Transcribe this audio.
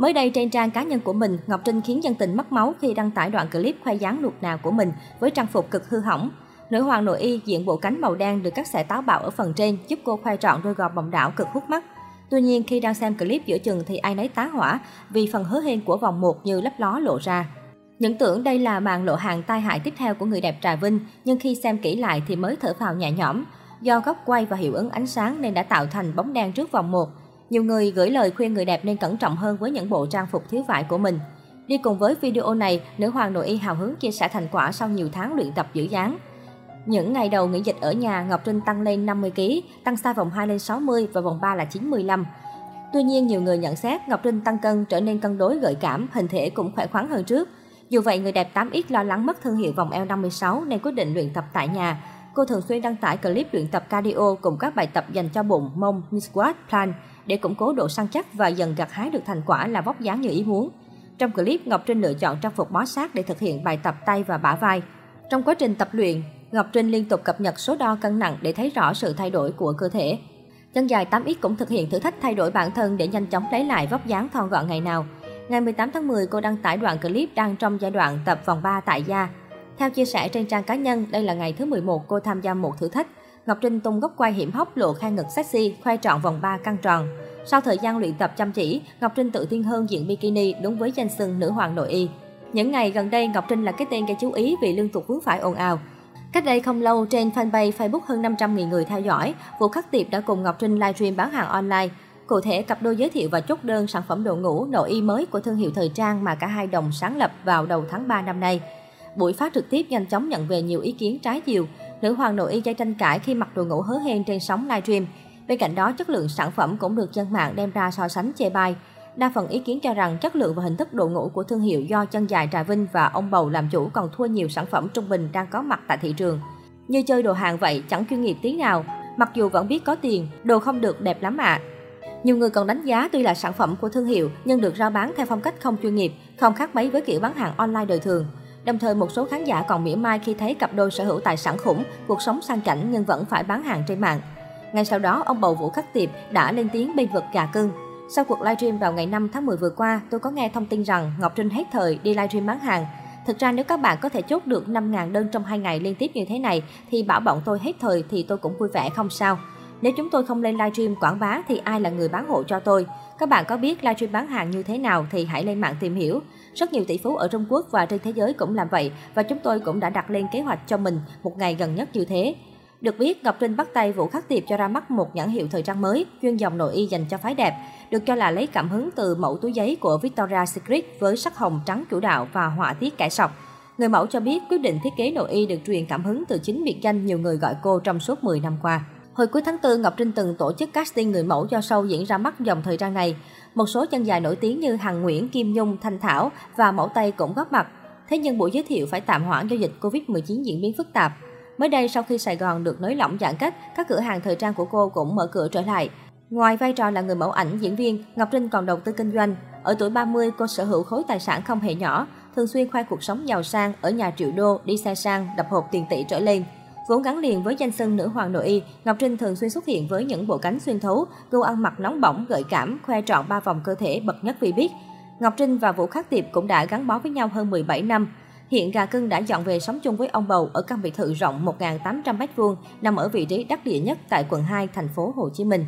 Mới đây trên trang cá nhân của mình, Ngọc Trinh khiến dân tình mất máu khi đăng tải đoạn clip khoe dáng nuột nào của mình với trang phục cực hư hỏng. Nữ hoàng nội y diện bộ cánh màu đen được cắt xẻ táo bạo ở phần trên giúp cô khoe trọn đôi gò bồng đảo cực hút mắt. Tuy nhiên khi đang xem clip giữa chừng thì ai nấy tá hỏa vì phần hứa hên của vòng 1 như lấp ló lộ ra. Những tưởng đây là màn lộ hàng tai hại tiếp theo của người đẹp Trà Vinh, nhưng khi xem kỹ lại thì mới thở phào nhẹ nhõm. Do góc quay và hiệu ứng ánh sáng nên đã tạo thành bóng đen trước vòng 1. Nhiều người gửi lời khuyên người đẹp nên cẩn trọng hơn với những bộ trang phục thiếu vải của mình. Đi cùng với video này, nữ hoàng nội y hào hứng chia sẻ thành quả sau nhiều tháng luyện tập giữ dáng. Những ngày đầu nghỉ dịch ở nhà, Ngọc Trinh tăng lên 50 kg, tăng size vòng 2 lên 60 và vòng 3 là 95. Tuy nhiên, nhiều người nhận xét Ngọc Trinh tăng cân trở nên cân đối gợi cảm, hình thể cũng khỏe khoắn hơn trước. Dù vậy, người đẹp 8X lo lắng mất thương hiệu vòng eo 56 nên quyết định luyện tập tại nhà. Cô thường xuyên đăng tải clip luyện tập cardio cùng các bài tập dành cho bụng, mông, squat, plank để củng cố độ săn chắc và dần gặt hái được thành quả là vóc dáng như ý muốn. Trong clip, Ngọc Trinh lựa chọn trang phục bó sát để thực hiện bài tập tay và bả vai. Trong quá trình tập luyện, Ngọc Trinh liên tục cập nhật số đo cân nặng để thấy rõ sự thay đổi của cơ thể. Chân dài 8X cũng thực hiện thử thách thay đổi bản thân để nhanh chóng lấy lại vóc dáng thon gọn ngày nào. Ngày 18 tháng 10, cô đăng tải đoạn clip đang trong giai đoạn tập vòng 3 tại gia. Theo chia sẻ trên trang cá nhân, đây là ngày thứ 11 cô tham gia một thử thách. Ngọc Trinh tung góc quay hiểm hóc lộ khai ngực sexy, khoe trọn vòng 3 căng tròn. Sau thời gian luyện tập chăm chỉ, Ngọc Trinh tự tin hơn diện bikini đúng với danh xưng nữ hoàng nội y. Những ngày gần đây, Ngọc Trinh là cái tên gây chú ý vì liên tục vướng phải ồn ào. Cách đây không lâu, trên fanpage Facebook hơn 500.000 người theo dõi, Vũ Khắc Tiệp đã cùng Ngọc Trinh livestream bán hàng online. Cụ thể, cặp đôi giới thiệu và chốt đơn sản phẩm đồ ngủ nội y mới của thương hiệu thời trang mà cả hai đồng sáng lập vào đầu tháng 3 năm nay. Buổi phát trực tiếp nhanh chóng nhận về nhiều ý kiến trái chiều. Nữ hoàng nội y gây tranh cãi khi mặc đồ ngủ hớ hên trên sóng livestream. Bên cạnh đó, chất lượng sản phẩm cũng được dân mạng đem ra so sánh chê bai. Đa phần ý kiến cho rằng chất lượng và hình thức đồ ngủ của thương hiệu do chân dài Trà Vinh và ông Bầu làm chủ còn thua nhiều sản phẩm trung bình đang có mặt tại thị trường. Như chơi đồ hàng vậy, chẳng chuyên nghiệp tí nào, mặc dù vẫn biết có tiền, đồ không được đẹp lắm ạ. À. Nhiều người còn đánh giá tuy là sản phẩm của thương hiệu nhưng được rao bán theo phong cách không chuyên nghiệp, không khác mấy với kiểu bán hàng online đời thường. Đồng thời một số khán giả còn mỉa mai khi thấy cặp đôi sở hữu tài sản khủng, cuộc sống sang chảnh nhưng vẫn phải bán hàng trên mạng. Ngay sau đó, ông bầu Vũ Khắc Tiệp đã lên tiếng bênh vực gà cưng. Sau cuộc livestream vào ngày 5 tháng 10 vừa qua, tôi có nghe thông tin rằng Ngọc Trinh hết thời đi livestream bán hàng. Thực ra nếu các bạn có thể chốt được 5.000 đơn trong 2 ngày liên tiếp như thế này thì bảo bọn tôi hết thời thì tôi cũng vui vẻ không sao. Nếu chúng tôi không lên livestream quảng bá thì ai là người bán hộ cho tôi? Các bạn có biết livestream bán hàng như thế nào thì hãy lên mạng tìm hiểu. Rất nhiều tỷ phú ở Trung Quốc và trên thế giới cũng làm vậy và chúng tôi cũng đã đặt lên kế hoạch cho mình một ngày gần nhất như thế. Được biết, Ngọc Trinh bắt tay Vũ Khắc Tiệp cho ra mắt một nhãn hiệu thời trang mới, chuyên dòng nội y dành cho phái đẹp, được cho là lấy cảm hứng từ mẫu túi giấy của Victoria's Secret với sắc hồng trắng chủ đạo và họa tiết cải sọc. Người mẫu cho biết quyết định thiết kế nội y được truyền cảm hứng từ chính biệt danh nhiều người gọi cô trong suốt 10 năm qua. Hồi cuối tháng 4, Ngọc Trinh từng tổ chức casting người mẫu cho show diễn ra mắt dòng thời trang này. Một số chân dài nổi tiếng như Hằng Nguyễn, Kim Nhung, Thanh Thảo và mẫu Tây cũng góp mặt. Thế nhưng buổi giới thiệu phải tạm hoãn do dịch Covid-19 diễn biến phức tạp. Mới đây, sau khi Sài Gòn được nới lỏng giãn cách, các cửa hàng thời trang của cô cũng mở cửa trở lại. Ngoài vai trò là người mẫu ảnh, diễn viên, Ngọc Trinh còn đầu tư kinh doanh. Ở tuổi 30, cô sở hữu khối tài sản không hề nhỏ, thường xuyên khoe cuộc sống giàu sang, ở nhà triệu đô, đi xe sang, đập hộp tiền tỷ trở lên. Vốn gắn liền với danh xưng nữ hoàng nội y, Ngọc Trinh thường xuyên xuất hiện với những bộ cánh xuyên thấu, gu ăn mặc nóng bỏng, gợi cảm, khoe trọn ba vòng cơ thể bậc nhất vì biết. Ngọc Trinh và Vũ Khắc Tiệp cũng đã gắn bó với nhau hơn 17 năm. Hiện gà cưng đã dọn về sống chung với ông bầu ở căn biệt thự rộng 1.800 m2 nằm ở vị trí đắc địa nhất tại quận 2, thành phố Hồ Chí Minh.